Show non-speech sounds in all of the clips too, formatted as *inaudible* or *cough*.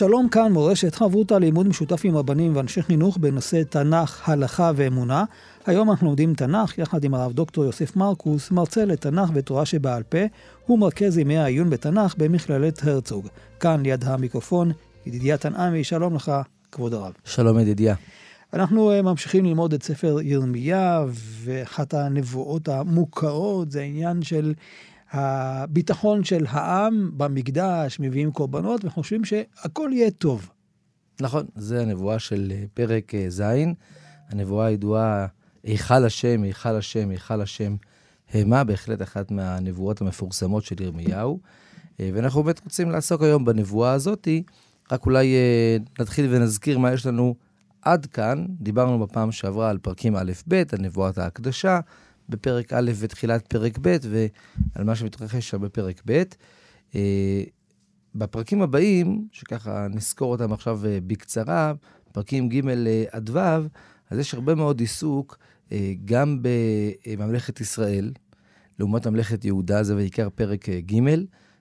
שלום כאן מורשת חברותא לימוד משותף עם רבנים ואנשי חינוך בנושא תנ"ך, הלכה ואמונה. היום אנחנו לומדים תנ"ך יחד עם הרב דוקטור יוסף מרקוס, מרצה לתנ"ך ותורה שבעל פה, הוא מרכז ימי העיון בתנ"ך במכללת הרצוג. כאן ליד המיקרופון, ידידיה תנעמי, שלום לך, כבוד הרב. שלום ידידיה. אנחנו uh, ממשיכים ללמוד את ספר ירמיה, ואחת הנבואות המוכרות זה העניין של הביטחון של העם במקדש, מביאים קורבנות, וחושבים שהכל יהיה טוב. נכון, זה הנבואה של אה, פרק אה, ז', הנבואה הידועה, היכל השם, היכל השם, היכל השם, המה, בהחלט אחת מהנבואות המפורסמות של ירמיהו. אה, ואנחנו באמת רוצים לעסוק היום בנבואה הזאתי, רק אולי נתחיל ונזכיר מה יש לנו עד כאן. דיברנו בפעם שעברה על פרקים א'-ב', על נבואת ההקדשה. בפרק א' ותחילת פרק ב', ועל מה שמתרחש שם בפרק ב'. אה, בפרקים הבאים, שככה נזכור אותם עכשיו אה, בקצרה, פרקים ג' אה, עד ו', אז יש הרבה מאוד עיסוק גם בממלכת ישראל, לעומת ממלכת יהודה, זה בעיקר פרק ג',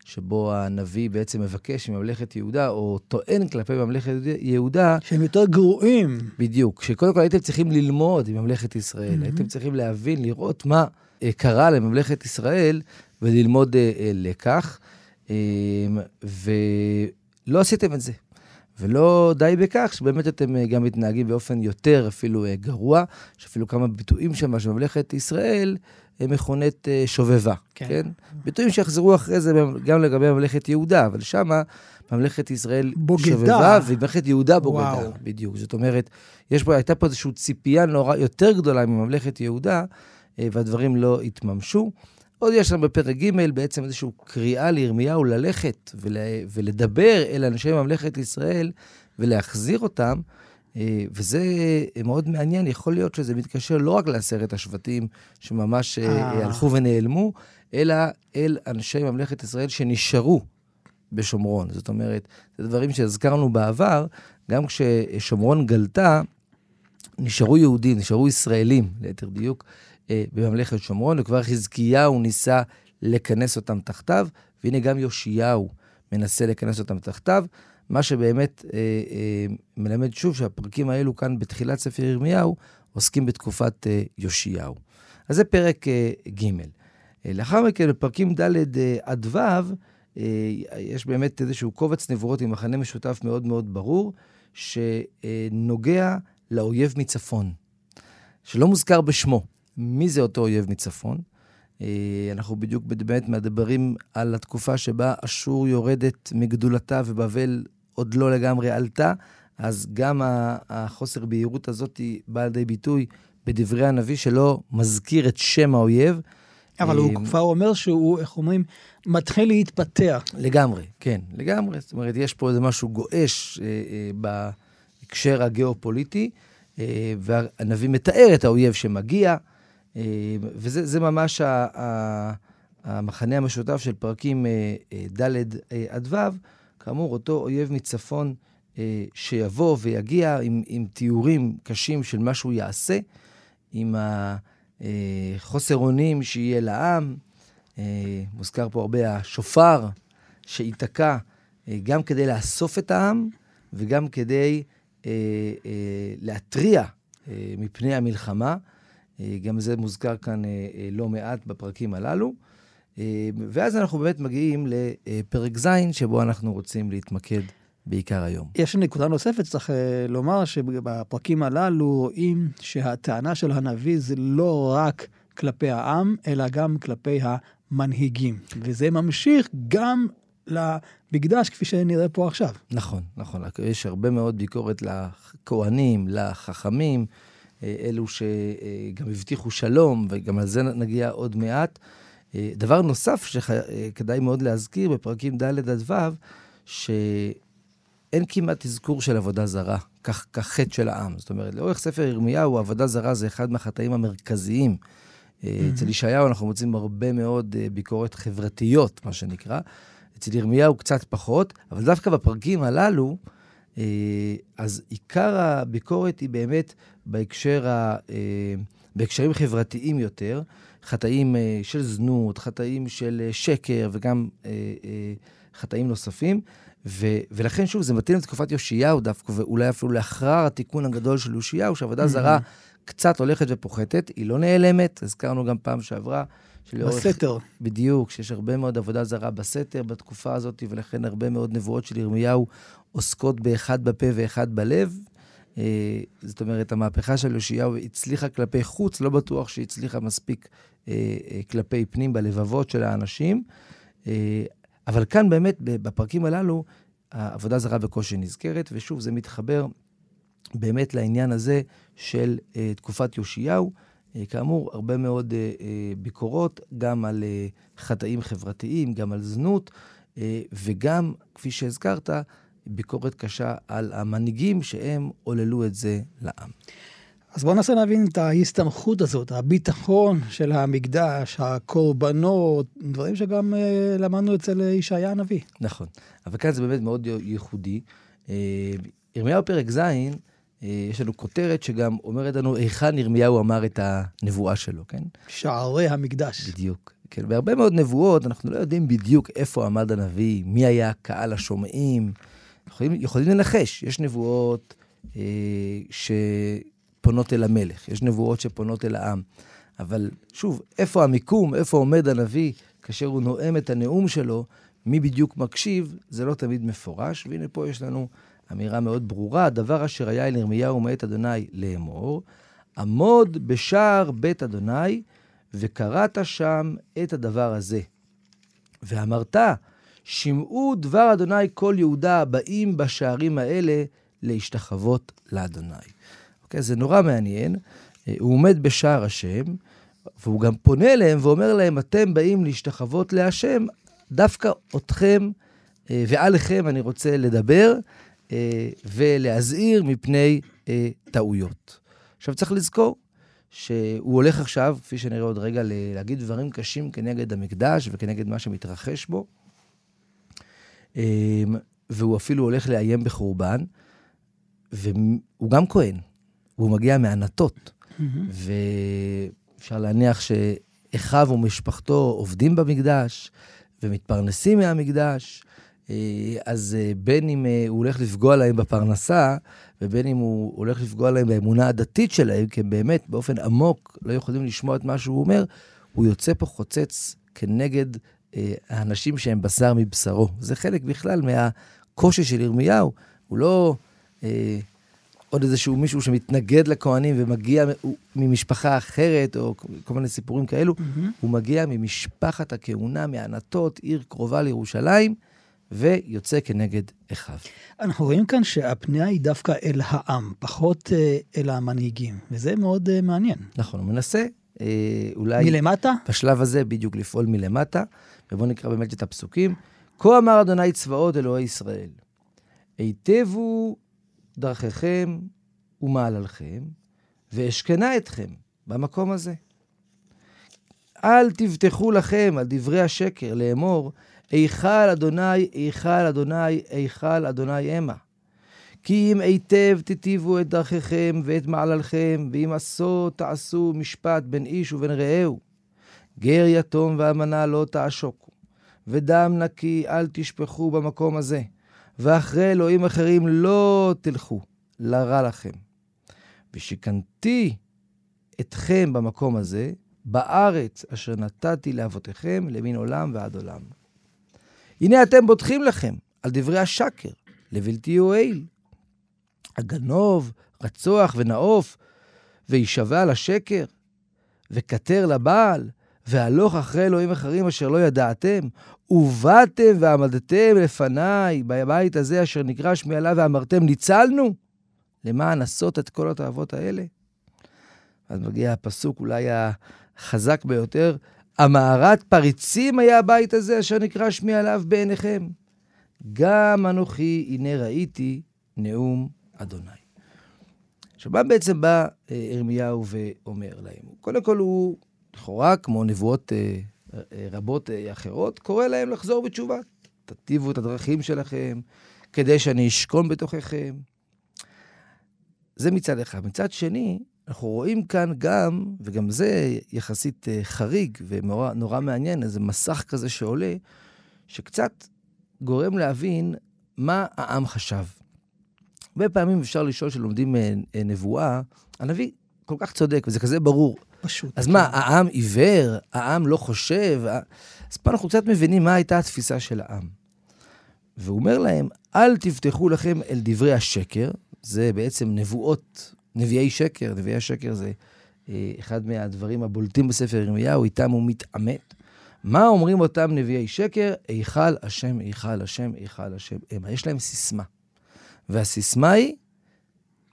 שבו הנביא בעצם מבקש מממלכת יהודה, או טוען כלפי ממלכת יהודה... שהם יותר גרועים. בדיוק. שקודם כל הייתם צריכים ללמוד מממלכת ישראל, mm-hmm. הייתם צריכים להבין, לראות מה אה, קרה לממלכת ישראל, וללמוד אה, אה, לקח. אה, ולא עשיתם את זה. ולא די בכך, שבאמת אתם גם מתנהגים באופן יותר אפילו גרוע, שאפילו כמה ביטויים שם של ממלכת ישראל מכונת אה, שובבה, כן? כן? ביטויים שיחזרו אחרי זה גם לגבי ממלכת יהודה, אבל שמה ממלכת ישראל בוגדה. שובבה, וממלכת יהודה בוגדה, וואו. בדיוק. זאת אומרת, יש פה, הייתה פה איזושהי ציפייה נורא יותר גדולה מממלכת יהודה, והדברים לא התממשו. עוד יש לנו בפרק ג' בעצם איזושהי קריאה לירמיהו ללכת ול, ולדבר אל אנשי ממלכת ישראל ולהחזיר אותם, אה, וזה מאוד מעניין, יכול להיות שזה מתקשר לא רק לעשרת השבטים שממש אה, אה. הלכו ונעלמו, אלא אל אנשי ממלכת ישראל שנשארו בשומרון. זאת אומרת, זה דברים שהזכרנו בעבר, גם כששומרון גלתה, נשארו יהודים, נשארו ישראלים, ליתר דיוק, אה, בממלכת שומרון, וכבר חזקיהו ניסה לכנס אותם תחתיו, והנה גם יאשיהו מנסה לכנס אותם תחתיו, מה שבאמת אה, אה, מלמד שוב שהפרקים האלו כאן בתחילת ספר ירמיהו עוסקים בתקופת אה, יאשיהו. אז זה פרק אה, ג'. אה, לאחר מכן, בפרקים ד' אה, עד ו', אה, יש באמת איזשהו קובץ נבואות עם מחנה משותף מאוד מאוד ברור, שנוגע לאויב מצפון, שלא מוזכר בשמו. מי זה אותו אויב מצפון. אה, אנחנו בדיוק באמת מדברים על התקופה שבה אשור יורדת מגדולתה ובבל עוד לא לגמרי עלתה, אז גם החוסר בהירות הזאת באה לידי ביטוי בדברי הנביא שלא מזכיר את שם האויב. אבל הוא אה, כבר אומר שהוא, איך אומרים, מתחיל להתפתח. לגמרי, כן, לגמרי. זאת אומרת, יש פה איזה משהו גועש אה, אה, בהקשר הגיאופוליטי, אה, והנביא מתאר את האויב שמגיע, אה, וזה ממש ה, ה, המחנה המשותף של פרקים אה, אה, ד' עד ו', כאמור, אותו אויב מצפון שיבוא ויגיע עם, עם תיאורים קשים של מה שהוא יעשה, עם החוסר אונים שיהיה לעם. מוזכר פה הרבה השופר שייתקע גם כדי לאסוף את העם וגם כדי להתריע מפני המלחמה. אה, גם זה מוזכר כאן אה, אה, לא מעט בפרקים הללו. ואז אנחנו באמת מגיעים לפרק ז', שבו אנחנו רוצים להתמקד בעיקר היום. יש נקודה נוספת, צריך לומר שבפרקים הללו רואים שהטענה של הנביא זה לא רק כלפי העם, אלא גם כלפי המנהיגים. וזה ממשיך גם למקדש, כפי שנראה פה עכשיו. נכון, נכון. יש הרבה מאוד ביקורת לכהנים, לחכמים. אה, אלו שגם הבטיחו שלום, וגם על זה נגיע עוד מעט. אה, דבר נוסף שכדאי מאוד להזכיר בפרקים ד' עד ו', אין כמעט אזכור של עבודה זרה, כך כחטא של העם. זאת אומרת, לאורך ספר ירמיהו, עבודה זרה זה אחד מהחטאים המרכזיים. Mm-hmm. אצל ישעיהו אנחנו מוצאים הרבה מאוד אה, ביקורת חברתיות, מה שנקרא. אצל ירמיהו קצת פחות, אבל דווקא בפרקים הללו, אה, אז עיקר הביקורת היא באמת בהקשר ה... בהקשרים חברתיים יותר, חטאים של זנות, חטאים של שקר וגם חטאים נוספים. ו- ולכן, שוב, זה מתאים לתקופת יאשיהו דווקא, ואולי אפילו לאחר התיקון הגדול של יאשיהו, שעבודה mm-hmm. זרה קצת הולכת ופוחתת, היא לא נעלמת, הזכרנו גם פעם שעברה. שלאורך, בסתר. בדיוק, שיש הרבה מאוד עבודה זרה בסתר בתקופה הזאת, ולכן הרבה מאוד נבואות של ירמיהו עוסקות באחד בפה ואחד בלב. אה, זאת אומרת, המהפכה של יאשיהו הצליחה כלפי חוץ, לא בטוח שהיא הצליחה מספיק אה, אה, כלפי פנים בלבבות של האנשים. אבל כאן באמת, בפרקים הללו, העבודה זרה בקושי נזכרת, ושוב, זה מתחבר באמת לעניין הזה של תקופת יאשיהו. כאמור, הרבה מאוד ביקורות, גם על חטאים חברתיים, גם על זנות, וגם, כפי שהזכרת, ביקורת קשה על המנהיגים שהם עוללו את זה לעם. אז בואו ננסה להבין את ההסתמכות הזאת, הביטחון של המקדש, הקורבנות, דברים שגם uh, למדנו אצל ישעיה הנביא. נכון, אבל כאן זה באמת מאוד ייחודי. Uh, ירמיהו פרק ז', uh, יש לנו כותרת שגם אומרת לנו היכן ירמיהו אמר את הנבואה שלו, כן? שערי המקדש. בדיוק. כן, בהרבה מאוד נבואות אנחנו לא יודעים בדיוק איפה עמד הנביא, מי היה קהל השומעים. יכולים, יכולים לנחש, יש נבואות אה, ש... פונות אל המלך, יש נבואות שפונות אל העם. אבל שוב, איפה המיקום, איפה עומד הנביא כאשר הוא נואם את הנאום שלו, מי בדיוק מקשיב, זה לא תמיד מפורש. והנה פה יש לנו אמירה מאוד ברורה, הדבר אשר היה אל ירמיהו מאת אדוני לאמור, עמוד בשער בית אדוני, וקראת שם את הדבר הזה. ואמרת, שמעו דבר אדוני כל יהודה הבאים בשערים האלה להשתחוות לאדוני. אוקיי? זה נורא מעניין. אה, הוא עומד בשער השם, והוא גם פונה אליהם ואומר להם, אתם באים להשתחוות להשם, דווקא אתכם אה, ועליכם אני רוצה לדבר אה, ולהזהיר מפני טעויות. עכשיו צריך לזכור שהוא הולך עכשיו, כפי שנראה עוד רגע, להגיד דברים קשים כנגד המקדש וכנגד מה שמתרחש בו. והוא אפילו הולך לאיים בחורבן, והוא גם כהן. והוא מגיע מענתות. ואפשר להניח שאחיו ומשפחתו עובדים במקדש ומתפרנסים מהמקדש. אה, אז אה, בין אם אה, הוא הולך לפגוע להם בפרנסה, ובין אם הוא הולך לפגוע להם באמונה הדתית שלהם, כי הם באמת באופן עמוק לא יכולים לשמוע את מה שהוא אומר, הוא יוצא פה חוצץ כנגד האנשים שהם בשר מבשרו. זה חלק בכלל מהקושי של ירמיהו. הוא לא עוד איזשהו מישהו שמתנגד לכהנים ומגיע ממשפחה אחרת, או כל מיני סיפורים כאלו, mm-hmm. הוא מגיע ממשפחת הכהונה, מענתות, עיר קרובה לירושלים, ויוצא כנגד אחיו. אנחנו רואים כאן שהפנייה היא דווקא אל העם, פחות אה, אל המנהיגים, וזה מאוד אה, מעניין. נכון, הוא מנסה אה, אולי... מלמטה? בשלב הזה בדיוק לפעול מלמטה, ובואו נקרא באמת את הפסוקים. כה אמר אדוני צבאות אלוהי ישראל, היטבו דרכיכם ומעללכם, ואשכנה אתכם במקום הזה. אל תבטחו לכם על דברי השקר לאמור, היכל אדוני, היכל אדוני, היכל אדוני המה. כי אם היטב תיטיבו את דרכיכם ואת מעללכם, ואם עשו תעשו משפט בין איש ובין רעהו. גר יתום ואלמנה לא תעשוקו, ודם נקי אל תשפכו במקום הזה. ואחרי אלוהים אחרים לא תלכו, לרע לכם. ושכנתי אתכם במקום הזה, בארץ אשר נתתי לאבותיכם למין עולם ועד עולם. הנה אתם בוטחים לכם על דברי השקר, לבלתי יועיל. הגנוב, רצוח ונאוף, וישבע לשקר, וכתר לבעל, והלוך אחרי אלוהים אחרים אשר לא ידעתם, ובאתם ועמדתם לפניי בבית הזה אשר נקרא שמי עליו ואמרתם, ניצלנו? למען עשות את כל התאוות האלה? אז מגיע הפסוק אולי החזק ביותר, המערת פריצים היה הבית הזה אשר נקרא שמי עליו בעיניכם. גם אנוכי, הנה ראיתי נאום אדוני. עכשיו, מה בעצם בא אה, ירמיהו ואומר להם? קודם כל, הוא לכאורה, כמו נבואות אה, אה, רבות אה, אחרות, קורא להם לחזור בתשובה. תטיבו את הדרכים שלכם, כדי שאני אשכון בתוככם. זה מצד אחד. מצד שני, אנחנו רואים כאן גם, וגם זה יחסית אה, חריג ונורא מעניין, איזה מסך כזה שעולה, שקצת גורם להבין מה העם חשב. הרבה פעמים אפשר לשאול כשלומדים אה, אה, נבואה, הנביא כל כך צודק, וזה כזה ברור. פשוט. אז מה, העם עיוור? העם לא חושב? אז פה אנחנו קצת מבינים מה הייתה התפיסה של העם. והוא אומר להם, אל תפתחו לכם אל דברי השקר, זה בעצם נבואות, נביאי שקר, נביאי השקר זה אה, אחד מהדברים הבולטים בספר ירמיהו, איתם הוא מתעמת. מה אומרים אותם נביאי שקר? היכל השם, היכל השם, היכל השם. המה. יש להם סיסמה. והסיסמה היא,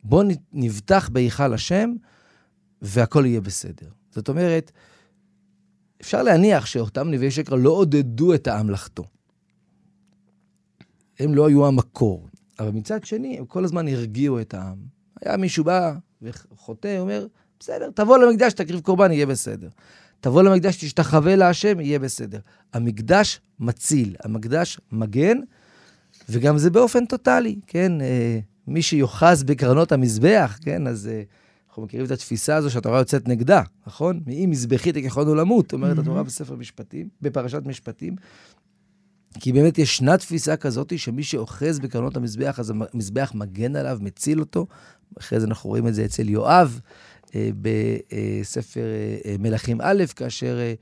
בואו נבטח בהיכל השם והכל יהיה בסדר. זאת אומרת, אפשר להניח שאותם נביאי שקר לא עודדו את העם לחטוא. הם לא היו המקור. אבל מצד שני, הם כל הזמן הרגיעו את העם. היה מישהו בא וחוטא, אומר, בסדר, תבוא למקדש, תקריב קורבן, יהיה בסדר. תבוא למקדש, תשתחווה להשם, יהיה בסדר. המקדש מציל, המקדש מגן, וגם זה באופן טוטאלי, כן? אה, מי שיוחז בקרנות המזבח, כן? אז אה, אנחנו מכירים את התפיסה הזו שהתורה יוצאת נגדה, נכון? מאם מזבחית יכולנו למות, אומרת התורה בספר משפטים, בפרשת משפטים. כי באמת ישנה תפיסה כזאת שמי שאוחז בקרנות המזבח, אז המזבח מגן עליו, מציל אותו. אחרי זה אנחנו רואים את זה אצל יואב אה, בספר אה, מלכים א', כאשר אה,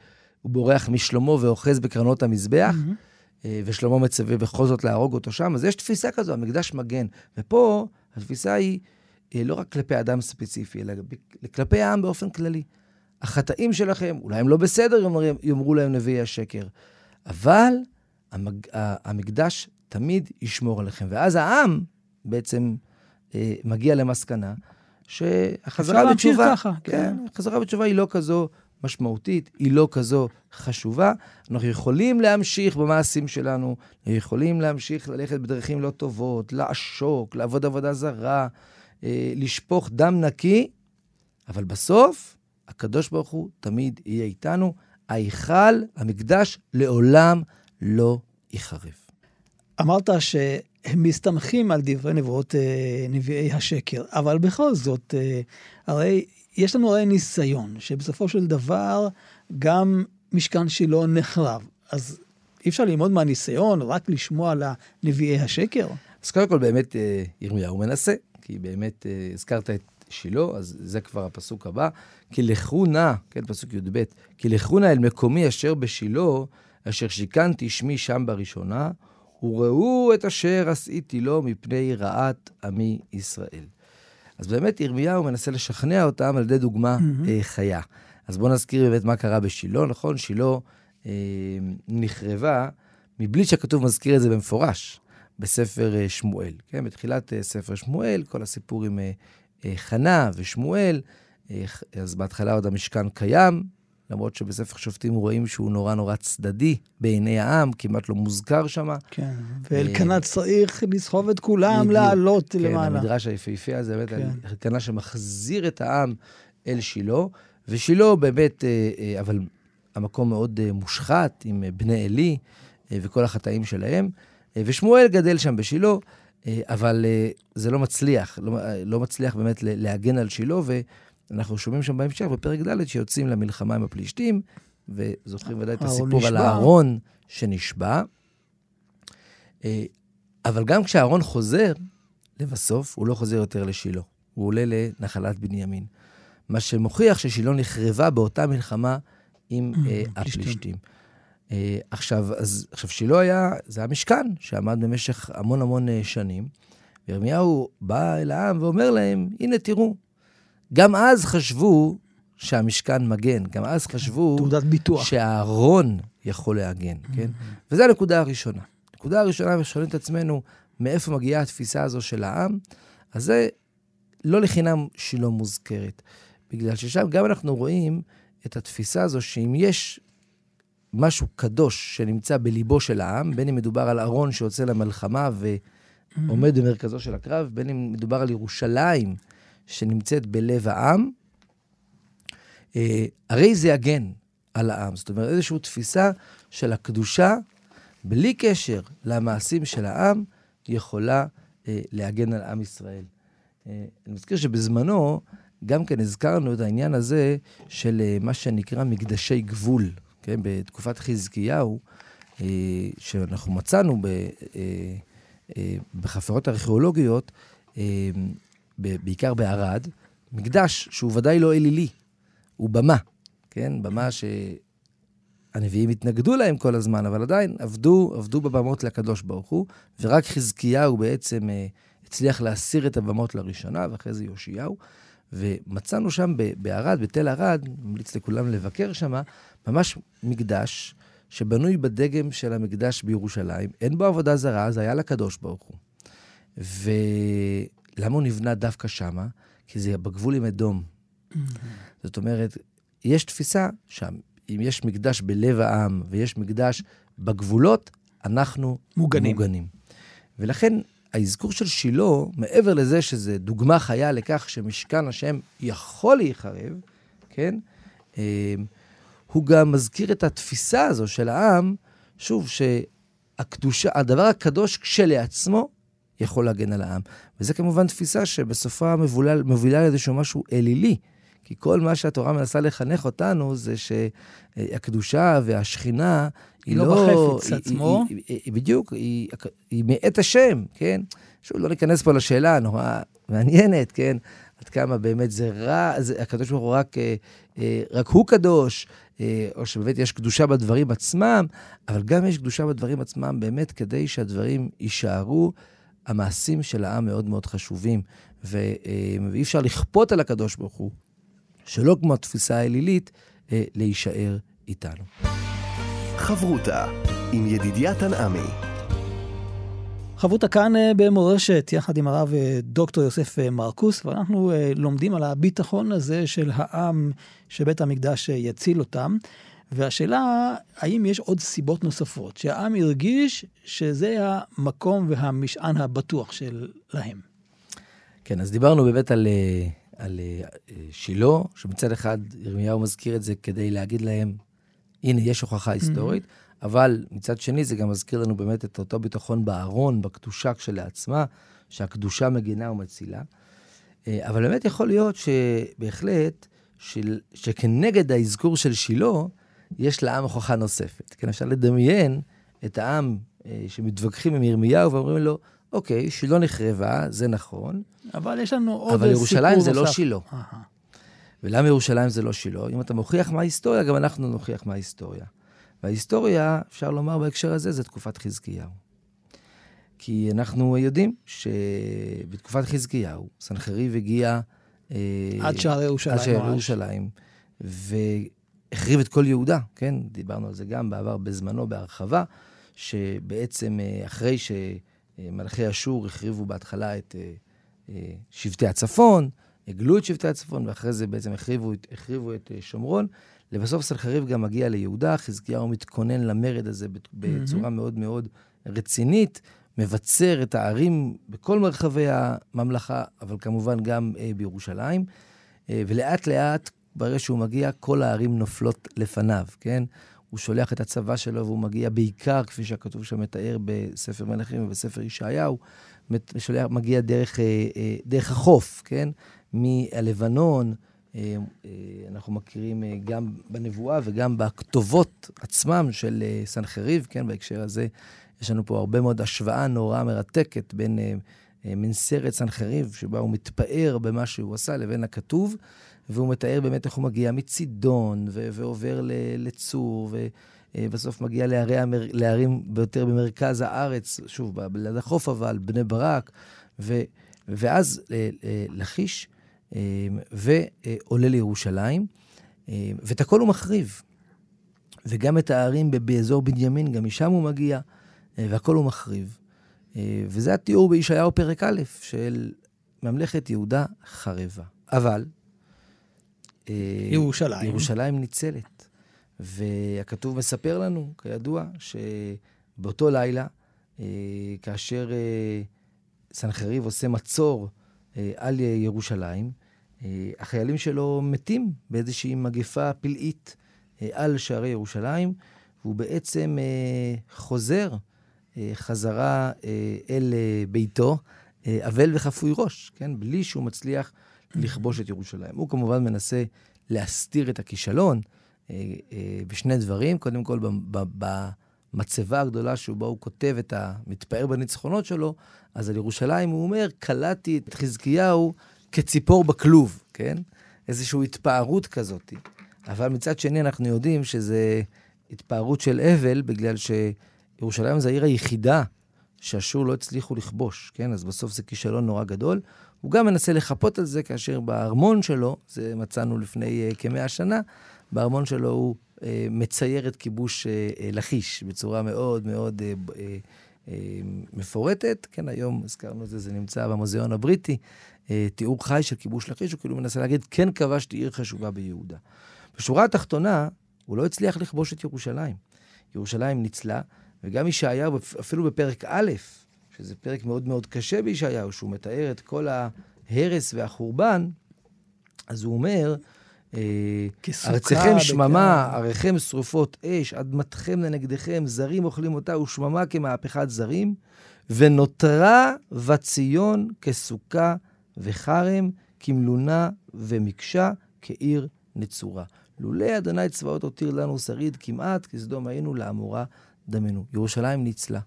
הוא בורח משלמה ואוחז בקרנות המזבח, mm-hmm. אה, ושלמה מצווה בכל זאת להרוג אותו שם. אז יש תפיסה כזו, המקדש מגן. ופה התפיסה היא לא רק כלפי אדם ספציפי, אלא כלפי העם באופן כללי. החטאים שלכם, אולי הם לא בסדר, יאמרו, יאמרו להם נביאי השקר, אבל המג... המקדש תמיד ישמור עליכם. ואז העם בעצם אה, מגיע למסקנה שהחזרה בתשובה... ככה, כן. כן. החזרה בתשובה היא לא כזו משמעותית, היא לא כזו חשובה. אנחנו יכולים להמשיך במעשים שלנו, יכולים להמשיך ללכת בדרכים לא טובות, לעשוק, לעבוד עבודה זרה, אה, לשפוך דם נקי, אבל בסוף, הקדוש ברוך הוא תמיד יהיה איתנו. ההיכל, המקדש, לעולם לא ייחרב. אמרת שהם מסתמכים על דברי נבואות אה, נביאי השקר, אבל בכל זאת, אה, הרי יש לנו הרי ניסיון שבסופו של דבר גם משכן שילה נחרב. אז אי אפשר ללמוד מהניסיון, רק לשמוע על נביאי השקר? אז קודם כל באמת אה, ירמיהו מנסה, כי באמת הזכרת את שילה, אז זה כבר הפסוק הבא. כי לכו נא, כן, פסוק י"ב, כי לכו נא אל מקומי אשר בשילה, אשר שיכנתי שמי שם בראשונה, וראו את אשר עשיתי לו מפני רעת עמי ישראל. אז באמת ירמיהו מנסה לשכנע אותם על ידי דוגמה mm-hmm. אה, חיה. אז בואו נזכיר באמת מה קרה בשילה, נכון? שילה אה, נחרבה מבלי שהכתוב מזכיר את זה במפורש בספר אה, שמואל. כן, בתחילת אה, ספר שמואל, כל הסיפור עם אה, חנה ושמואל, אז בהתחלה עוד המשכן קיים, למרות שבספר שופטים רואים שהוא נורא נורא צדדי בעיני העם, כמעט לא מוזכר שם. כן, ואלקנה צריך לסחוב את כולם לעלות למעלה. כן, המדרש היפהפה הזה, באמת, כן. אלקנה שמחזיר את העם אל שילה, ושילה באמת, אבל המקום מאוד מושחת עם בני עלי וכל החטאים שלהם, ושמואל גדל שם בשילה. אבל זה לא מצליח, לא, לא מצליח באמת להגן על שילה, אנחנו שומעים שם בהמשך, בפרק ד', שיוצאים למלחמה עם הפלישתים, וזוכרים ודאי את הסיפור נשבע. על הארון שנשבע. אה, אבל גם כשאהרון חוזר, לבסוף, הוא לא חוזר יותר לשילה. הוא עולה לנחלת בנימין. מה שמוכיח ששילה נחרבה באותה מלחמה עם הפלישתים. Uh, עכשיו, אז, עכשיו, שילה היה, זה המשכן שעמד במשך המון המון uh, שנים. וירמיהו בא אל העם ואומר להם, הנה תראו, גם אז חשבו שהמשכן מגן, גם אז חשבו... תעודת ביטוח. שהארון יכול להגן, כן? וזו הנקודה הראשונה. הנקודה הראשונה, ושואלים את עצמנו, מאיפה מגיעה התפיסה הזו של העם? אז זה לא לחינם שהיא לא מוזכרת. בגלל ששם גם אנחנו רואים את התפיסה הזו שאם יש משהו קדוש שנמצא בליבו של העם, בין אם מדובר על ארון שיוצא למלחמה ועומד במרכזו של הקרב, בין אם מדובר על ירושלים שנמצאת בלב העם, אה, הרי זה יגן על העם. זאת אומרת, איזושהי תפיסה של הקדושה, בלי קשר למעשים של העם, יכולה אה, להגן על עם ישראל. אה, אני מזכיר שבזמנו, גם כן הזכרנו את העניין הזה של אה, מה שנקרא מקדשי גבול, כן? בתקופת חזקיהו, אה, שאנחנו מצאנו ב, בחפירות ארכיאולוגיות, בעיקר בערד, מקדש שהוא ודאי לא אלילי, הוא במה, כן? במה שהנביאים התנגדו להם כל הזמן, אבל עדיין עבדו, עבדו בבמות לקדוש ברוך הוא, ורק חזקיהו בעצם הצליח להסיר את הבמות לראשונה, ואחרי זה יאשיהו. ומצאנו שם בערד, בתל ערד, ממליץ לכולם לבקר שם, ממש מקדש שבנוי בדגם של המקדש בירושלים. אין בו עבודה זרה, זה היה לקדוש ברוך הוא. ולמה הוא נבנה דווקא שמה? כי זה בגבול עם אדום. Mm-hmm. זאת אומרת, יש תפיסה שם, אם יש מקדש בלב העם ויש מקדש בגבולות, אנחנו מוגנים. מוגנים. ולכן האזכור של שילה, מעבר לזה שזה דוגמה חיה לכך שמשכן השם יכול להיחרב, כן? אה, הוא גם מזכיר את התפיסה הזו של העם, שוב, שהקדושה, הדבר הקדוש כשלעצמו יכול להגן על העם. וזה כמובן תפיסה שבסופה מובילה, מובילה לאיזשהו משהו אלילי. כי כל מה שהתורה מנסה לחנך אותנו זה שהקדושה והשכינה היא לא... לא בחפץ היא, עצמו. היא, היא, היא, בדיוק, היא, היא מאת השם, כן? שוב, לא ניכנס פה לשאלה הנורא מעניינת, כן? עד כמה באמת זה רע, זה, הקדוש ברוך הוא רק, אה, אה, רק הוא קדוש, אה, או שבאמת יש קדושה בדברים עצמם, אבל גם יש קדושה בדברים עצמם באמת כדי שהדברים יישארו. המעשים של העם מאוד מאוד חשובים, ו, ואי אפשר לכפות על הקדוש ברוך הוא, שלא כמו התפיסה האלילית, להישאר איתנו. חברותה עם ידידיה תנעמי. חברותה כאן אה, במורשת, יחד עם הרב אה, דוקטור יוסף אה, מרקוס, ואנחנו לומדים על הביטחון הזה של העם שבית המקדש יציל אותם. והשאלה, האם יש עוד סיבות נוספות, שהעם הרגיש שזה המקום והמשען הבטוח שלהם? כן, אז דיברנו באמת על, על שילה, שמצד אחד ירמיהו מזכיר את זה כדי להגיד להם, הנה, יש הוכחה היסטורית, mm-hmm. אבל מצד שני זה גם מזכיר לנו באמת את אותו ביטחון בארון, בקדושה כשלעצמה, שהקדושה מגינה ומצילה. אה, אבל באמת יכול להיות שבהחלט, של, שכנגד האזכור של שילה, יש לעם הוכחה נוספת. כן, אפשר לדמיין את העם אה, שמתווכחים עם ירמיהו ואומרים לו, אוקיי, שילה נחרבה, זה נכון. אבל יש לנו עוד סיפור נוסף. אבל ירושלים זה לא שילה. ולמה ירושלים זה לא שילה? אם אתה מוכיח מההיסטוריה, גם אנחנו נוכיח מההיסטוריה. וההיסטוריה, אפשר לומר בהקשר הזה, זה תקופת חזקיהו. כי אנחנו יודעים שבתקופת חזקיהו, סנחריב הגיע... אה, עד שערי ירושלים. עד שערי ירושלים, והחריב את כל יהודה, כן? דיברנו על זה גם בעבר, בזמנו, בהרחבה, שבעצם אה, אחרי שמלכי אשור החריבו בהתחלה את אה, שבטי הצפון, הגלו את שבטי הצפון, ואחרי זה בעצם החריבו, החריבו את אה, שומרון. לבסוף סנחריב גם מגיע ליהודה, חזקיהו מתכונן למרד הזה בצורה mm-hmm. מאוד מאוד רצינית, מבצר את הערים בכל מרחבי הממלכה, אבל כמובן גם אה, בירושלים. אה, ולאט לאט, ברגע שהוא מגיע, כל הערים נופלות לפניו, כן? הוא שולח את הצבא שלו והוא מגיע בעיקר, כפי שהכתוב שם מתאר בספר מלכים ובספר ישעיהו, שולח, מגיע דרך, אה, אה, דרך החוף, כן? מהלבנון, אה, אה, אנחנו מכירים אה, גם בנבואה וגם בכתובות עצמם של סנחריב, כן, בהקשר הזה יש לנו פה הרבה מאוד השוואה נורא מרתקת בין מנסרת סנחריב, שבה הוא מתפאר במה שהוא עשה, לבין הכתוב, והוא מתאר באמת איך הוא מגיע מצידון ו- ועובר לצור, ובסוף מגיע לערי המר... לערים ביותר במרכז הארץ, שוב, ליד החוף אבל, בני ברק, ו... ואז לכיש. אמ, ועולה לירושלים, אמ, ואת הכל הוא מחריב. וגם את הערים באזור בנימין, גם משם הוא מגיע, אה, והכל הוא מחריב. אה, וזה התיאור בישעיהו פרק א' של ממלכת יהודה חרבה. אבל... אה, ירושלים. ירושלים ניצלת. והכתוב מספר לנו, כידוע, שבאותו לילה, כאשר סנחריב עושה מצור על ירושלים, החיילים שלו מתים באיזושהי מגפה פלאית אה, על שערי ירושלים, והוא בעצם אה, חוזר אה, חזרה אה, אל אה, ביתו, אה, אבל וחפוי ראש, כן? בלי שהוא מצליח לכבוש את ירושלים. הוא כמובן מנסה להסתיר את הכישלון אה, אה, בשני דברים. קודם כל, במצבה הגדולה שבו הוא כותב את המתפאר בניצחונות שלו, אז על ירושלים הוא אומר, קלטתי את חזקיהו כציפור בכלוב, כן? איזושהי התפארות כזאת. אבל מצד שני, אנחנו יודעים שזה התפארות של אבל, בגלל שירושלים זו העיר היחידה שאשור לא הצליחו לכבוש, כן? אז בסוף זה כישלון נורא גדול. הוא גם מנסה לחפות על זה, כאשר בארמון שלו, זה מצאנו לפני uh, כמאה שנה, בארמון שלו הוא uh, מצייר את כיבוש uh, uh, לכיש בצורה מאוד מאוד uh, uh, uh, מפורטת. כן, היום הזכרנו את זה, זה נמצא במוזיאון הבריטי, uh, תיאור חי של כיבוש לכיש, הוא כאילו מנסה להגיד, כן כבשתי עיר חשובה ביהודה. בשורה התחתונה, הוא לא הצליח לכבוש את ירושלים. ירושלים ניצלה, וגם ישעיהו, אפילו בפרק א', שזה פרק מאוד מאוד קשה בישעיהו, שהוא מתאר את כל ההרס והחורבן, אז הוא אומר, אה, ארציכם שממה, עריכם שרופות אש, אדמתכם לנגדכם, זרים אוכלים אותה, ושממה כמהפכת זרים, ונותרה בציון כסוכה וחרם, כמלונה ומקשה, כעיר נצורה. לולא אדוני צבאות הותיר לנו שריד כמעט, כסדום היינו לעמורה דמנו. ירושלים ניצלה.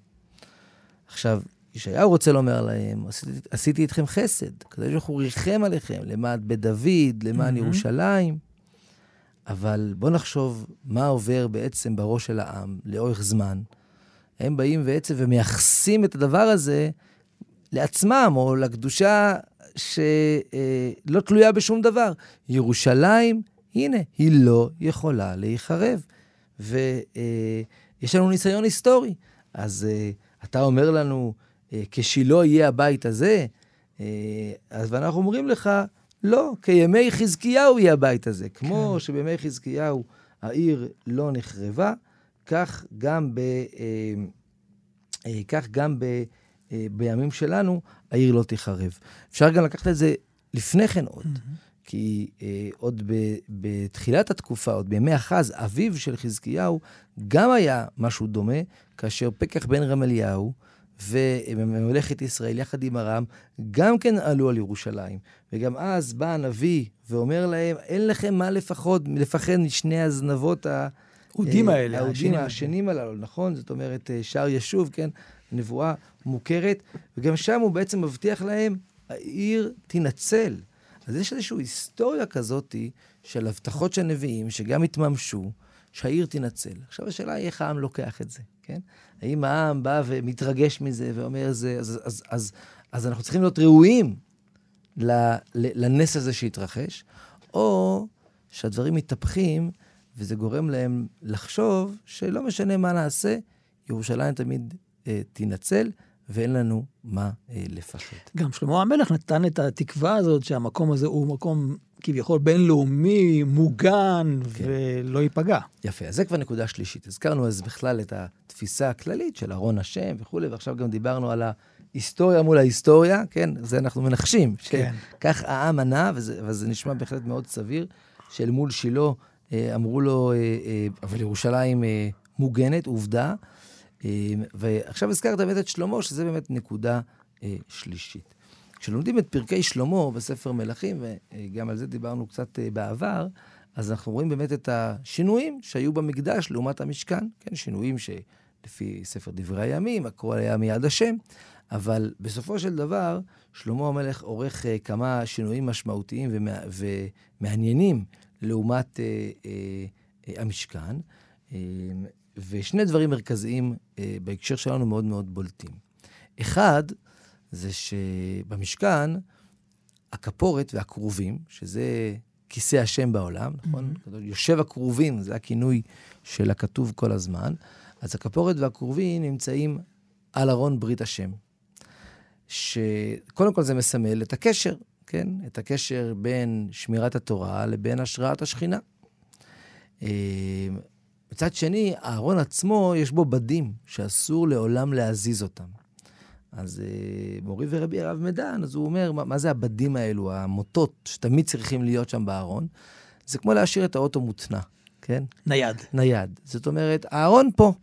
עכשיו, ישעיהו רוצה לומר להם, עשיתי, עשיתי איתכם חסד, כדי הוא ריחם עליכם, למען בית דוד, למען mm-hmm. ירושלים. אבל בואו נחשוב מה עובר בעצם בראש של העם לאורך זמן. הם באים בעצם ומייחסים את הדבר הזה לעצמם, או לקדושה שלא תלויה בשום דבר. ירושלים, הנה, היא לא יכולה להיחרב. ויש לנו ניסיון היסטורי. אז אתה אומר לנו, אה, כשלא יהיה הבית הזה, אה, אז ואנחנו אומרים לך, לא, כימי חזקיהו יהיה הבית הזה. כמו כן. שבימי חזקיהו העיר לא נחרבה, כך גם, ב, אה, כך גם ב, בימים שלנו העיר לא תיחרב. אפשר גם לקחת את זה לפני כן עוד. Mm-hmm. כי אה, עוד ב, בתחילת התקופה, עוד בימי אחז, אביו של חזקיהו, גם היה משהו דומה, כאשר פקח בן רמליהו וממלכת ישראל יחד עם ארם, גם כן עלו על ירושלים. וגם אז בא הנביא ואומר להם, אין לכם מה לפחות, לפחד משני הזנבות ה... האודים האלה. האודים השנים הללו, נכון? זאת אומרת, אה, שער ישוב, כן? נבואה מוכרת. וגם שם הוא בעצם מבטיח להם, העיר תינצל. אז יש איזושהי היסטוריה כזאת של הבטחות של נביאים, שגם התממשו, שהעיר תינצל. עכשיו השאלה היא איך העם לוקח את זה, כן? האם העם בא ומתרגש מזה ואומר זה, אז, אז, אז, אז אז אנחנו צריכים להיות ראויים לנס הזה שהתרחש, או שהדברים מתהפכים וזה גורם להם לחשוב שלא משנה מה נעשה, ירושלים תמיד תינצל, ואין לנו מה אה, לפחד. גם שלמה המלך נתן את התקווה הזאת שהמקום הזה הוא מקום כביכול בינלאומי, מוגן, כן. ולא ייפגע. יפה, אז זה כבר נקודה שלישית. הזכרנו אז בכלל את התפיסה הכללית של ארון השם וכולי, ועכשיו גם דיברנו על ההיסטוריה מול ההיסטוריה, כן? זה אנחנו מנחשים. כן. כך העם ענה, וזה, וזה נשמע בהחלט מאוד סביר, שאל מול שילה אה, אמרו לו, אה, אה, אבל ירושלים אה, מוגנת, עובדה. אמ, ועכשיו הזכרת באמת את שלמה, שזה באמת נקודה אה, שלישית. כשלומדים את פרקי שלמה בספר מלכים, וגם על זה דיברנו קצת אה, בעבר, אז אנחנו רואים באמת את השינויים שהיו במקדש לעומת המשכן. כן, שינויים שלפי ספר דברי הימים, הכל היה מיד השם, אבל בסופו של דבר, שלמה המלך עורך כמה שינויים משמעותיים ומעניינים לעומת המשכן. Uh, ושני דברים מרכזיים אה, בהקשר שלנו מאוד מאוד בולטים. אחד, זה שבמשכן, הכפורת והכרובים, שזה כיסא השם בעולם, נכון? Mm-hmm. יושב הכרובים, זה הכינוי של הכתוב כל הזמן. אז הכפורת והכרובים נמצאים על ארון ברית השם. שקודם כל זה מסמל את הקשר, כן? את הקשר בין שמירת התורה לבין השראת השכינה. מצד שני, הארון עצמו, יש בו בדים שאסור לעולם להזיז אותם. אז אה, מורי ורבי הרב מדן, אז הוא אומר, מה, מה זה הבדים האלו, המוטות שתמיד צריכים להיות שם בארון? זה כמו להשאיר את האוטו מותנע, כן? נייד. נייד. זאת אומרת, הארון פה,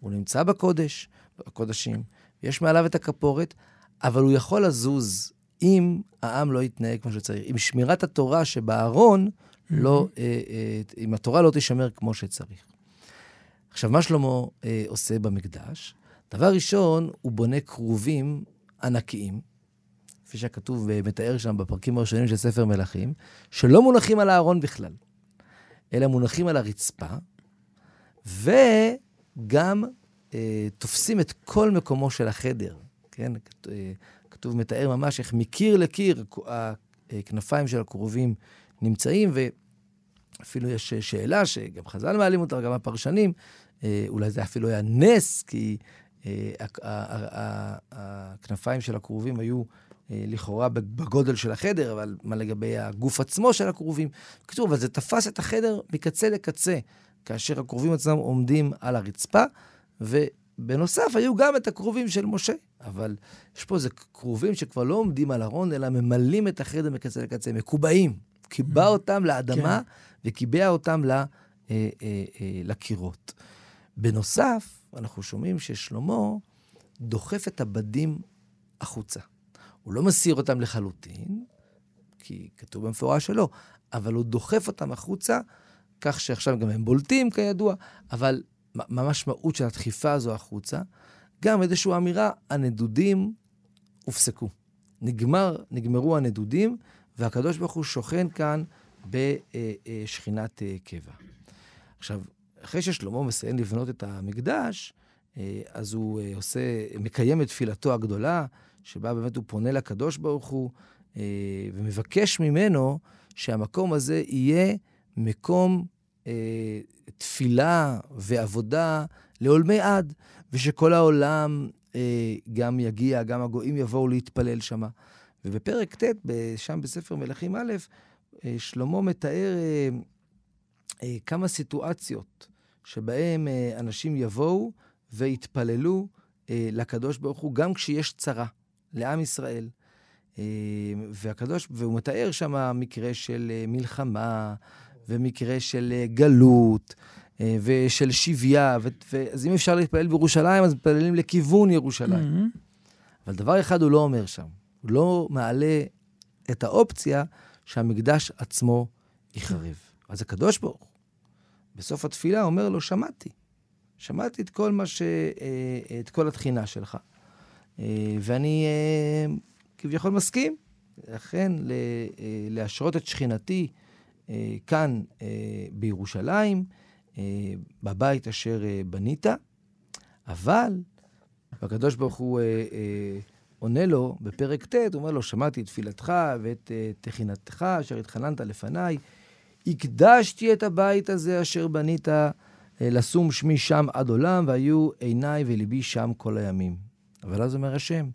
הוא נמצא בקודש, בקודשים, יש מעליו את הכפורת, אבל הוא יכול לזוז אם העם לא יתנהג כמו שצריך. אם שמירת התורה שבארון, לא, אה, אה, אם התורה לא תישמר כמו שצריך. עכשיו, מה שלמה אה, עושה במקדש? דבר ראשון, הוא בונה כרובים ענקיים, כפי שהכתוב ומתאר שם בפרקים הראשונים של ספר מלכים, שלא מונחים על הארון בכלל, אלא מונחים על הרצפה, וגם אה, תופסים את כל מקומו של החדר, כן? אה, כתוב, מתאר ממש איך מקיר לקיר הכנפיים של הכרובים נמצאים, ואפילו יש שאלה שגם חז"ל מעלים אותה, גם הפרשנים, אה, אולי זה אפילו היה נס, כי אה, הכנפיים של הכרובים היו אה, לכאורה בגודל של החדר, אבל מה לגבי הגוף עצמו של הכרובים? כתוב, אבל זה תפס את החדר מקצה לקצה, כאשר הכרובים עצמם עומדים על הרצפה, ובנוסף היו גם את הכרובים של משה. אבל יש פה איזה כרובים שכבר לא עומדים על ארון, אלא ממלאים את החדר מקצה לקצה, מקובעים. קיבע mm. אותם לאדמה כן. וקיבע אותם ל, אה, אה, אה, לקירות. בנוסף, אנחנו שומעים ששלמה דוחף את הבדים החוצה. הוא לא מסיר אותם לחלוטין, כי כתוב במפורש שלא, אבל הוא דוחף אותם החוצה, כך שעכשיו גם הם בולטים, כידוע, אבל מה המשמעות של הדחיפה הזו החוצה? גם איזושהי אמירה, הנדודים הופסקו. נגמר, נגמרו הנדודים, והקדוש ברוך הוא שוכן כאן בשכינת אה, קבע. עכשיו, אחרי ששלמה מסיים לבנות את המקדש, אה, אז הוא אה, עושה, מקיים את תפילתו הגדולה, שבה באמת הוא פונה לקדוש ברוך הוא ומבקש ממנו שהמקום הזה יהיה מקום תפילה ועבודה לעולמי עד. ושכל העולם אה, גם יגיע, גם הגויים יבואו להתפלל שם. ובפרק ט', שם בספר מלכים א', אה, שלמה מתאר אה, אה, כמה סיטואציות שבהם אה, אנשים יבואו ויתפללו אה, לקדוש ברוך הוא, גם כשיש צרה לעם ישראל. אה, והקדוש, והוא מתאר שם מקרה של מלחמה, ומקרה של גלות, ושל שבייה, אז אם אפשר להתפלל בירושלים, אז מתפללים לכיוון ירושלים. Mm-hmm. אבל דבר אחד הוא לא אומר שם, הוא לא מעלה את האופציה שהמקדש עצמו ייחרב. אז הקדוש ברוך הוא, בסוף התפילה אומר לו, שמעתי. שמעתי את כל מה ש... אה, את כל התחינה שלך. אה, ואני כביכול מסכים, לכן להשרות את שכינתי כאן בירושלים, אה, בבית אשר אה, בנית, אבל הקדוש ברוך הוא אה, עונה לו בפרק ט', הוא אומר לו, שמעתי את תפילתך ואת תחינתך אשר התחננת לפניי, הקדשתי את הבית הזה אשר בנית לשום שמי שם עד עולם, והיו עיניי וליבי שם כל הימים. אבל אז אומר השם,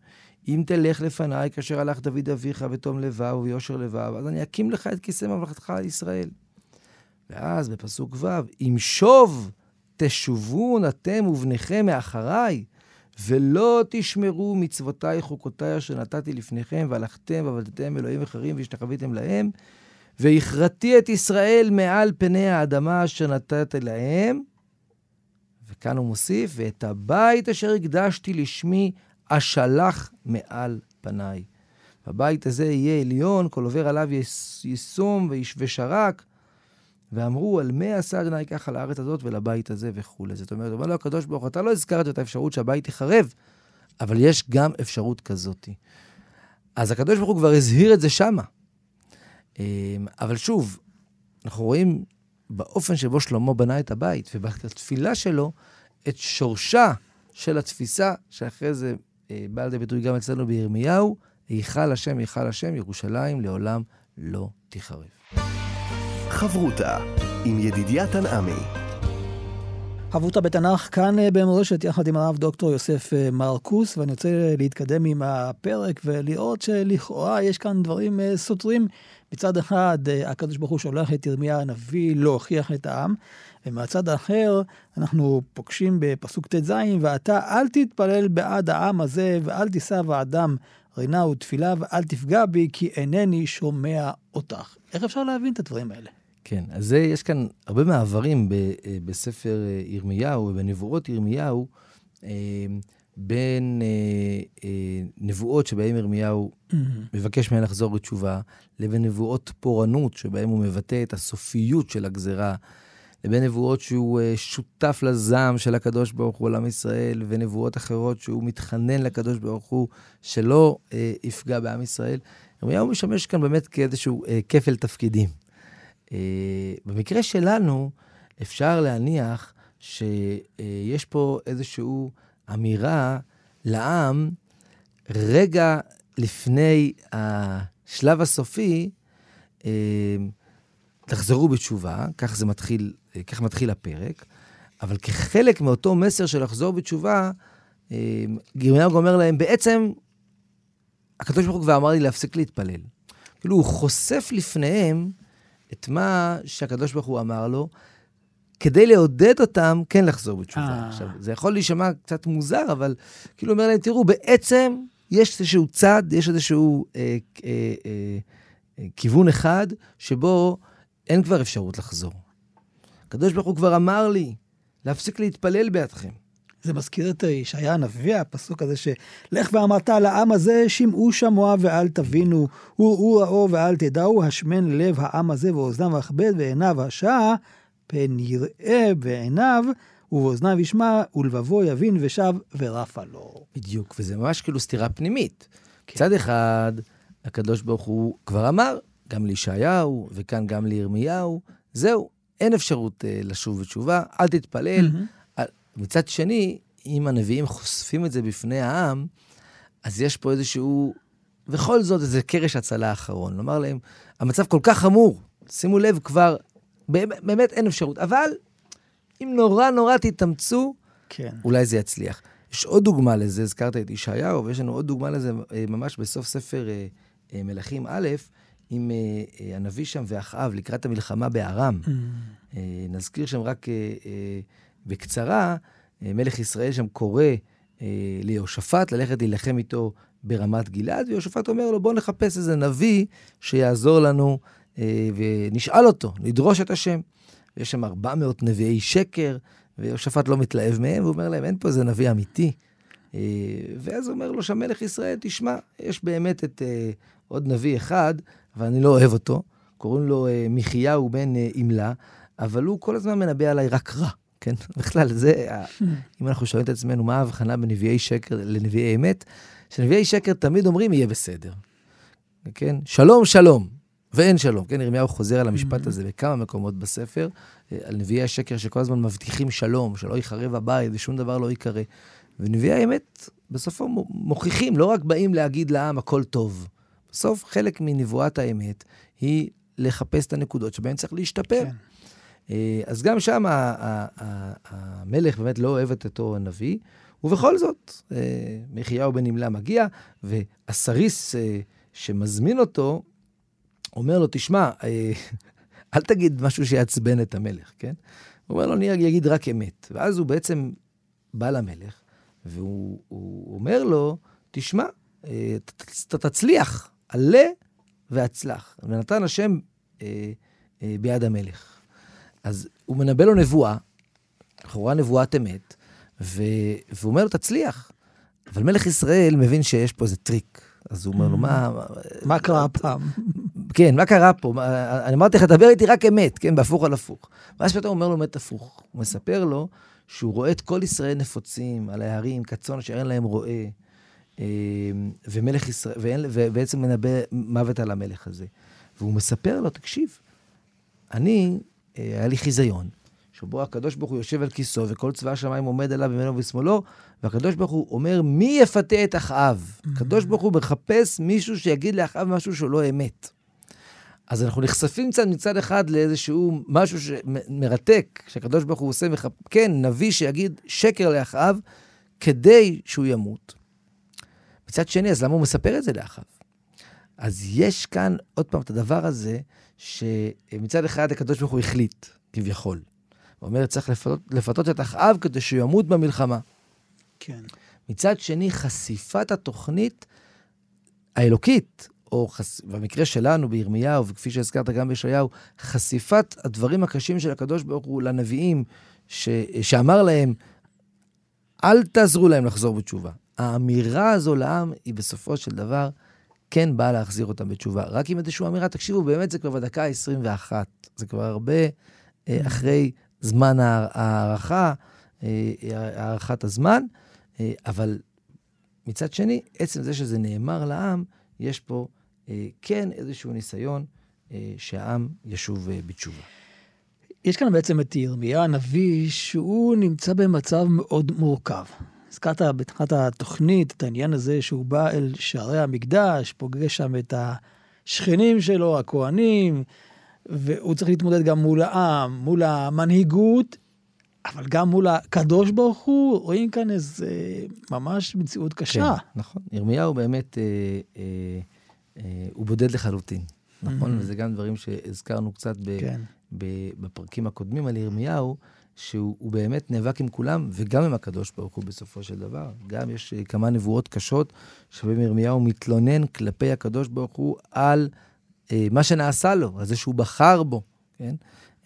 אם תלך לפניי כאשר הלך דוד אביך בתום לבב וביושר לבב, אז אני אקים לך את כיסא ממלכתך על ישראל. ואז בפסוק ו', אם שוב תשובון אתם ובניכם מאחריי, ולא תשמרו מצוותיי חוקותיי אשר נתתי לפניכם, והלכתם ועבדתם אלוהים אחרים והשתחוויתם להם, והכרתי את ישראל מעל פני האדמה אשר נתת להם. וכאן הוא מוסיף, ואת הבית אשר הקדשתי לשמי אשלח מעל פניי. הבית הזה יהיה עליון, כל עובר עליו יישום ושרק, ואמרו, על מה עשה אדוני ככה לארץ הזאת ולבית הזה וכולי. זאת אומרת, אומר לו הקדוש ברוך אתה לא הזכרת את האפשרות שהבית ייחרב, אבל יש גם אפשרות כזאת. אז הקדוש ברוך הוא כבר הזהיר את זה שמה. אמ, אבל שוב, אנחנו רואים באופן שבו שלמה בנה את הבית, ובתפילה שלו, את שורשה של התפיסה, שאחרי זה אה, בא לידי ביטוי גם אצלנו בירמיהו, היכל השם, היכל השם, ירושלים לעולם לא תיחרב. חברותה עם ידידיה תנעמי. חברותא בתנ"ך כאן אה, במורשת, יחד עם הרב דוקטור יוסף אה, מרקוס, ואני רוצה להתקדם עם הפרק ולראות שלכאורה יש כאן דברים אה, סותרים. מצד אחד, הקדוש ברוך הוא שולח את ירמיה הנביא להוכיח את העם, ומהצד האחר, אנחנו פוגשים בפסוק ט"ז, ואתה אל תתפלל בעד העם הזה, ואל תישא בעדם רינה ותפילה, ואל תפגע בי, כי אינני שומע אותך. איך אפשר להבין את הדברים האלה? כן, אז זה, יש כאן הרבה מעברים ב, אה, בספר אה, ירמיהו ובנבואות ירמיהו, אה, בין נבואות שבהן ירמיהו mm-hmm. מבקש ממנה לחזור בתשובה, לבין נבואות פורענות שבהן הוא מבטא את הסופיות של הגזרה, לבין נבואות שהוא שותף לזעם של הקדוש ברוך הוא לעם ישראל, ונבואות אחרות שהוא מתחנן לקדוש ברוך הוא שלא יפגע בעם ישראל. ירמיהו משמש כאן באמת כאיזשהו כפל תפקידים. אה, במקרה שלנו, אפשר להניח שיש פה איזושהי אמירה לעם, רגע לפני השלב הסופי, אה, תחזרו בתשובה, כך זה מתחיל, כך מתחיל הפרק, אבל כחלק מאותו מסר של לחזור בתשובה, אה, ירמיהו אומר להם, בעצם, הקדוש ברוך הוא כבר אמר לי להפסיק להתפלל. כאילו, הוא חושף לפניהם את מה שהקדוש ברוך הוא אמר לו, כדי לעודד אותם כן לחזור בתשובה. אה. עכשיו, זה יכול להישמע קצת מוזר, אבל כאילו אומר להם, תראו, בעצם יש איזשהו צד, יש איזשהו אה, אה, אה, אה, כיוון אחד שבו אין כבר אפשרות לחזור. הקדוש ברוך הוא כבר אמר לי, להפסיק להתפלל בעדכם. זה מזכיר את ישעיה הנביא, הפסוק הזה שלך ואמרת לעם הזה, שמעו שמוע ואל תבינו, וראו ראו ואל תדעו, השמן לב העם הזה ואוזניו אכבד ועיניו השע, פן יראה בעיניו, ובאוזניו ישמע, ולבבו יבין ושב ורפה לו. בדיוק, וזה ממש כאילו סתירה פנימית. כן. מצד אחד, הקדוש ברוך הוא כבר אמר, גם לישעיהו, וכאן גם לירמיהו, זהו, אין אפשרות uh, לשוב בתשובה, אל תתפלל. Mm-hmm. מצד שני, אם הנביאים חושפים את זה בפני העם, אז יש פה איזשהו, בכל זאת, איזה קרש הצלה אחרון. לומר להם, המצב כל כך חמור, שימו לב, כבר, באמת אין אפשרות. אבל אם נורא נורא תתאמצו, כן. אולי זה יצליח. יש עוד דוגמה לזה, הזכרת את ישעיהו, ויש לנו עוד דוגמה לזה אה, ממש בסוף ספר אה, אה, מלכים א', עם הנביא שם ואחאב לקראת המלחמה בארם. Mm. נזכיר שם רק בקצרה, אה, מלך ישראל שם קורא אה, ליהושפט ללכת להילחם איתו ברמת גלעד, ויהושפט אומר לו, בוא נחפש איזה נביא שיעזור לנו, אה, ונשאל אותו, נדרוש את השם. יש שם 400 נביאי שקר, ויהושפט לא מתלהב מהם, והוא אומר להם, אין פה איזה נביא אמיתי. ואז אומר לו שם מלך ישראל, תשמע, יש באמת את עוד נביא אחד, אבל אני לא אוהב אותו, קוראים לו מחיהו בן אימלה, אבל הוא כל הזמן מנבא עליי רק רע. כן? *laughs* בכלל, זה, אם אנחנו שואלים את עצמנו מה ההבחנה בין נביאי שקר לנביאי אמת, שנביאי שקר תמיד אומרים, יהיה בסדר. כן? שלום, שלום, ואין שלום. כן, ירמיהו חוזר על המשפט הזה בכמה מקומות בספר, אה, על נביאי השקר שכל הזמן מבטיחים שלום, שלא ייחרב הבית ושום דבר לא ייקרה. ונביאי האמת, בסופו מוכיחים, לא רק באים להגיד לעם הכל טוב. בסוף, חלק מנבואת האמת היא לחפש את הנקודות שבהן צריך להשתפר. כן. אה, אז גם שם המלך באמת לא אוהב את אותו הנביא, ובכל זאת, אה, מחיהו בן נמלה מגיע, והסריס אה, שמזמין אותו, אומר לו, תשמע, *laughs* אל תגיד משהו שיעצבן את המלך, כן? הוא אומר לו, אני אגיד רק אמת. ואז הוא בעצם בא למלך, והוא אומר לו, תשמע, אתה תצליח, עלה והצלח. ונתן השם ביד המלך. אז הוא מנבא לו נבואה, לכאורה נבואת אמת, ו... והוא אומר לו, תצליח. אבל מלך ישראל מבין שיש פה איזה טריק. אז הוא אומר לו, מה... מה קרה הפעם? *laughs* כן, מה קרה פה? אני אמרתי לך, דבר איתי רק אמת, כן, בהפוך על הפוך. ואז פתאום הוא אומר לו אמת הפוך. הוא מספר לו שהוא רואה את כל ישראל נפוצים על ההרים, כצאן שאין להם רועה, אה, ומלך ישראל, ובעצם מנבא מוות על המלך הזה. והוא מספר לו, תקשיב, אני היה לי חיזיון, שבו הקדוש ברוך הוא יושב על כיסו, וכל צבא השמיים עומד עליו ממנו ושמאלו, והקדוש ברוך הוא אומר, מי יפתה את אחאב? Mm-hmm. הקדוש ברוך הוא מחפש מישהו שיגיד לאחאב משהו שהוא לא אמת. אז אנחנו נחשפים קצת מצד אחד לאיזשהו משהו מרתק, שהקדוש ברוך הוא עושה, כן, נביא שיגיד שקר לאחאב כדי שהוא ימות. מצד שני, אז למה הוא מספר את זה לאחאב? אז יש כאן, עוד פעם, את הדבר הזה, שמצד אחד הקדוש ברוך הוא החליט, כביכול. הוא אומר, צריך לפתות, לפתות את אחאב כדי שהוא ימות במלחמה. כן. מצד שני, חשיפת התוכנית האלוקית, או חס... במקרה שלנו, בירמיהו, וכפי שהזכרת גם בישעיהו, חשיפת הדברים הקשים של הקדוש ברוך הוא לנביאים, ש... שאמר להם, אל תעזרו להם לחזור בתשובה. האמירה הזו לעם היא בסופו של דבר כן באה להחזיר אותם בתשובה. רק עם איזושהי אמירה, תקשיבו, באמת זה כבר בדקה ה-21. זה כבר הרבה אה, אחרי זמן ההערכה, אה, הערכת הזמן, אה, אבל מצד שני, עצם זה שזה נאמר לעם, יש פה אה, כן איזשהו ניסיון אה, שהעם ישוב אה, בתשובה. יש כאן בעצם את ירמיה הנביא, שהוא נמצא במצב מאוד מורכב. הזכרת בתחילת התוכנית את העניין הזה שהוא בא אל שערי המקדש, פוגש שם את השכנים שלו, הכוהנים, והוא צריך להתמודד גם מול העם, מול המנהיגות, אבל גם מול הקדוש ברוך הוא, רואים כאן איזה ממש מציאות קשה. כן, נכון. ירמיהו באמת, אה, אה, אה, הוא בודד לחלוטין, נכון? Mm-hmm. וזה גם דברים שהזכרנו קצת ב, כן. ב, בפרקים הקודמים על ירמיהו, שהוא באמת נאבק עם כולם, וגם עם הקדוש ברוך הוא בסופו של דבר. גם יש אה, כמה נבואות קשות, שבהן ירמיהו מתלונן כלפי הקדוש ברוך הוא על אה, מה שנעשה לו, על זה שהוא בחר בו, כן?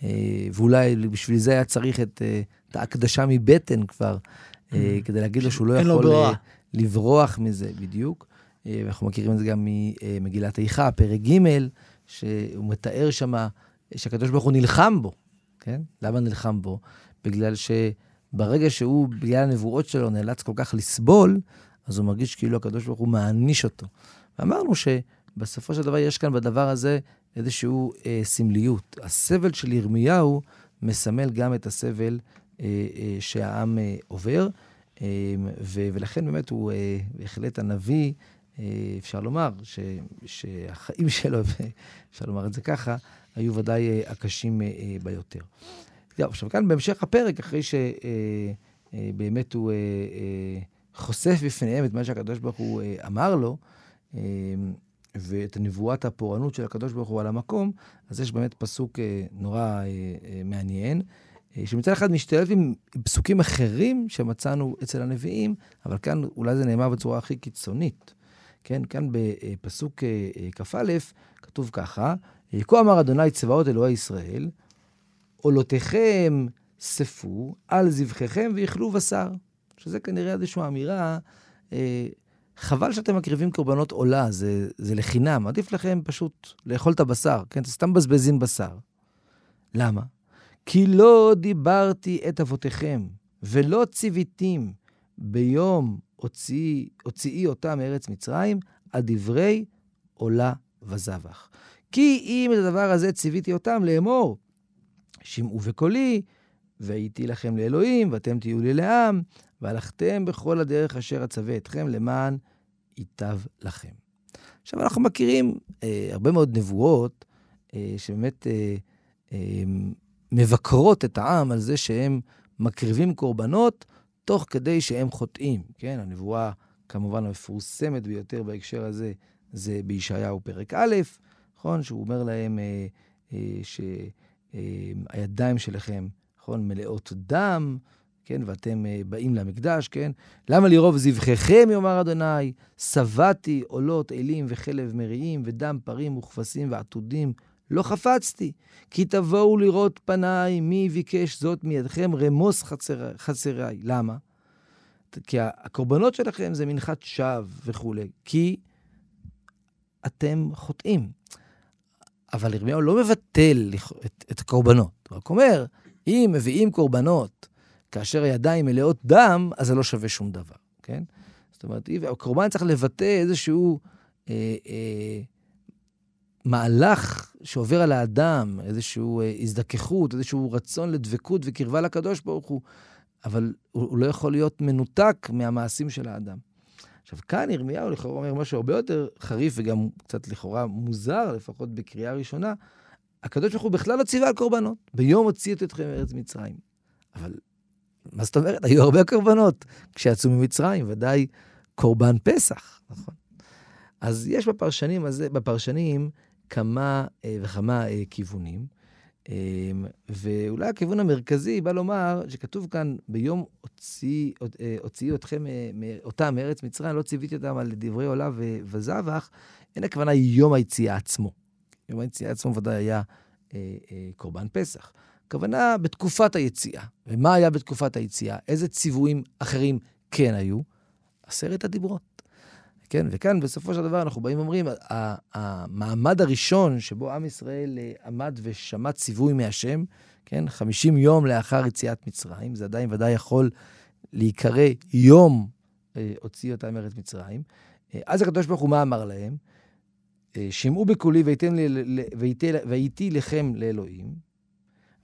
אה, ואולי בשביל זה היה צריך את, אה, את ההקדשה מבטן כבר, אה, mm. כדי להגיד לו שהוא לא יכול לברוח מזה, בדיוק. ואנחנו מכירים את זה גם ממגילת איכה, פרק ג', שהוא מתאר שמה שהקדוש ברוך הוא נלחם בו, כן? למה נלחם בו? בגלל שברגע שהוא, בגלל הנבואות שלו, נאלץ כל כך לסבול, אז הוא מרגיש כאילו הקדוש ברוך הוא מעניש אותו. ואמרנו שבסופו של דבר יש כאן בדבר הזה איזושהי אה, סמליות. הסבל של ירמיהו מסמל גם את הסבל אה, אה, שהעם אה, עובר, אה, ו- ולכן באמת הוא אה, בהחלט הנביא, אה, אפשר לומר, ש- שהחיים שלו, אפשר לומר את זה ככה, היו ודאי אה, הקשים אה, אה, ביותר. טוב, עכשיו כאן בהמשך הפרק, אחרי שבאמת הוא חושף בפניהם את מה שהקדוש ברוך הוא אמר לו, ואת נבואת הפורענות של הקדוש ברוך הוא על המקום, אז יש באמת פסוק נורא מעניין, שמצד אחד משתלב עם פסוקים אחרים שמצאנו אצל הנביאים, אבל כאן אולי זה נאמר בצורה הכי קיצונית. כן, כאן בפסוק אה, אה, כ"א כתוב ככה, כה אמר אדוני צבאות אלוהי ישראל, עולותיכם ספו על זבחיכם ויאכלו בשר. שזה כנראה איזושהי אמירה אה, חבל שאתם מקריבים קורבנות עולה, זה, זה לחינם. עדיף לכם פשוט לאכול את הבשר, כן? סתם מבזבזים בשר. למה? כי לא דיברתי את אבותיכם, ולא ציוויתים ביום הוציאי, הוציאי אותם מארץ מצרים, על דברי עולה וזבח. כי אם את הדבר הזה ציוויתי אותם לאמור, שמעו בקולי, והייתי לכם לאלוהים, ואתם תהיו לי לעם, והלכתם בכל הדרך אשר אצווה אתכם למען ייטב לכם. עכשיו, אנחנו מכירים אה, הרבה מאוד נבואות אה, שבאמת אה, אה, מבקרות את העם על זה שהם מקריבים קורבנות תוך כדי שהם חוטאים, כן? הנבואה, כמובן, המפורסמת ביותר בהקשר הזה, זה בישעיהו פרק א', נכון? שהוא אומר להם אה, אה, שהידיים אה, שלכם, נכון, מלאות דם, כן, ואתם uh, באים למקדש, כן? למה לרוב זבחיכם, יאמר אדוני, שבעתי עולות אלים וחלב מריעים ודם פרים וכבשים ועתודים, לא חפצתי, כי תבואו לראות פניי, מי ביקש זאת מידכם רמוס חצר, חצריי. למה? כי הקורבנות שלכם זה מנחת שווא וכולי, כי אתם חוטאים. אבל ירמיהו לא מבטל את, את הקורבנות, הוא רק אומר, אם מביאים קורבנות כאשר הידיים מלאות דם, אז זה לא שווה שום דבר, כן? זאת אומרת, הקורבן צריך לבטא איזשהו אה, אה, מהלך שעובר על האדם, איזושהי אה, הזדככות, איזשהו רצון לדבקות וקרבה לקדוש ברוך הוא, אבל הוא, לא יכול להיות מנותק מהמעשים של האדם. עכשיו, כאן ירמיהו לכאורה אומר משהו הרבה יותר חריף וגם קצת לכאורה מוזר, לפחות בקריאה ראשונה. הקדוש ברוך הוא בכלל לא ציווה על קורבנות. ביום הוציאו אתכם מארץ מצרים. אבל מה זאת אומרת? היו הרבה קורבנות כשיצאו ממצרים, ודאי קורבן פסח, נכון? אז יש בפרשנים, הזה, בפרשנים כמה אה, וכמה אה, כיוונים. אמ, ואולי הכיוון המרכזי בא לומר שכתוב כאן, ביום הוציאי אה, אתכם אותם מארץ מצרים, לא ציוויתי אותם על דברי עולה וזבח, אין הכוונה יום היציאה עצמו. יום היציאה עצמו ודאי היה קורבן פסח. הכוונה בתקופת היציאה. ומה היה בתקופת היציאה? איזה ציוויים אחרים כן היו? עשרת הדיברות. כן, וכאן בסופו של דבר אנחנו באים ואומרים, המעמד הראשון שבו עם ישראל אה, עמד ושמע ציווי מהשם, כן, 50 יום לאחר יציאת מצרים, זה עדיין ודאי יכול להיקרא יום אה, הוציא אותם מארץ מצרים. אה, אז הקדוש ברוך הוא מה אמר להם? שמעו בקולי והייתי לכם לאלוהים,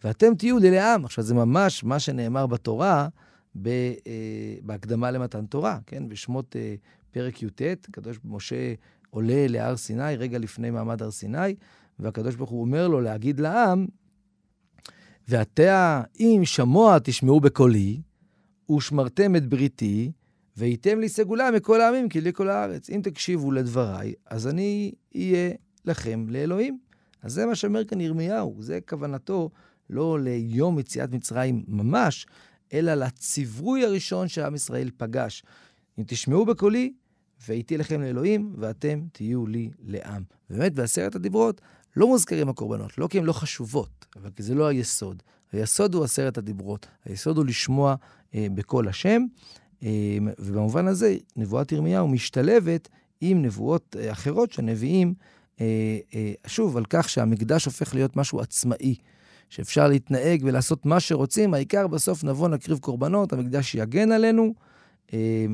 ואתם תהיו לי לעם. עכשיו, זה ממש מה שנאמר בתורה, בהקדמה למתן תורה, כן? בשמות פרק י"ט, הקדוש משה עולה להר סיני, רגע לפני מעמד הר סיני, והקדוש ברוך הוא אומר לו להגיד לעם, ועתה אם שמוע תשמעו בקולי, ושמרתם את בריתי, והייתם לי סגולה מכל העמים, כי לי כל הארץ. אם תקשיבו לדבריי, אז אני אהיה לכם לאלוהים. אז זה מה שאומר כאן ירמיהו, זה כוונתו לא ליום יציאת מצרים ממש, אלא לציווי הראשון שעם ישראל פגש. אם תשמעו בקולי, והייתי לכם לאלוהים, ואתם תהיו לי לעם. באמת, בעשרת הדיברות לא מוזכרים הקורבנות, לא כי הן לא חשובות, אבל כי זה לא היסוד. היסוד הוא עשרת הדיברות. היסוד הוא לשמוע אה, בקול השם, אה, ובמובן הזה, נבואת ירמיהו משתלבת עם נבואות אה, אחרות שהנביאים, אה, אה, שוב, על כך שהמקדש הופך להיות משהו עצמאי. שאפשר להתנהג ולעשות מה שרוצים, העיקר בסוף נבוא נקריב קורבנות, המקדש יגן עלינו, אמ,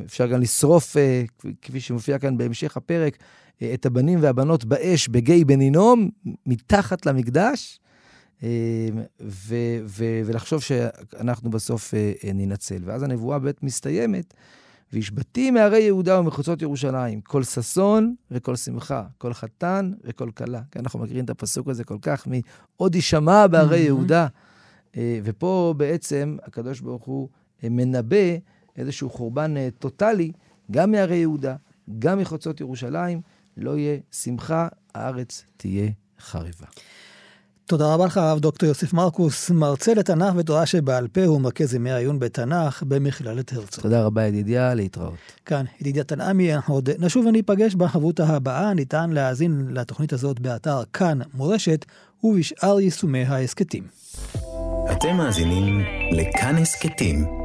אפשר גם לשרוף, אה, כפי שמופיע כאן בהמשך הפרק, אה, את הבנים והבנות באש בגיא בן הינום, מתחת למקדש, אמ, ו- ו- ולחשוב שאנחנו בסוף אה, ננצל. ואז הנבואה באמת מסתיימת, והשבתים מהרי יהודה ומחוצות ירושלים, כל ששון וכל שמחה, כל חתן וכל כלה. כן, אנחנו מכירים את הפסוק הזה כל כך, מ"עוד יישמע בהרי mm-hmm. יהודה". ופה בעצם הקדוש ברוך הוא מנבא איזשהו חורבן אה, טוטאלי, גם מהרי יהודה, גם מחוצות ירושלים, לא יהיה שמחה, הארץ תהיה חריבה. תודה רבה לך, הרב דוקטור יוסף מרקוס, מרצה לתנ"ך ותורה שבעל פה הוא מרכז ימי העיון בתנ"ך במכללת הרצוג. תודה רבה, ידידיה, להתראות. כאן, ידידיה תנעמי, עוד נשוב וניפגש בחברותה הבאה, ניתן להאזין לתוכנית הזאת באתר כאן מורשת ובשאר יישומי ההסכתים. אתם מאזינים לכאן הסכתים.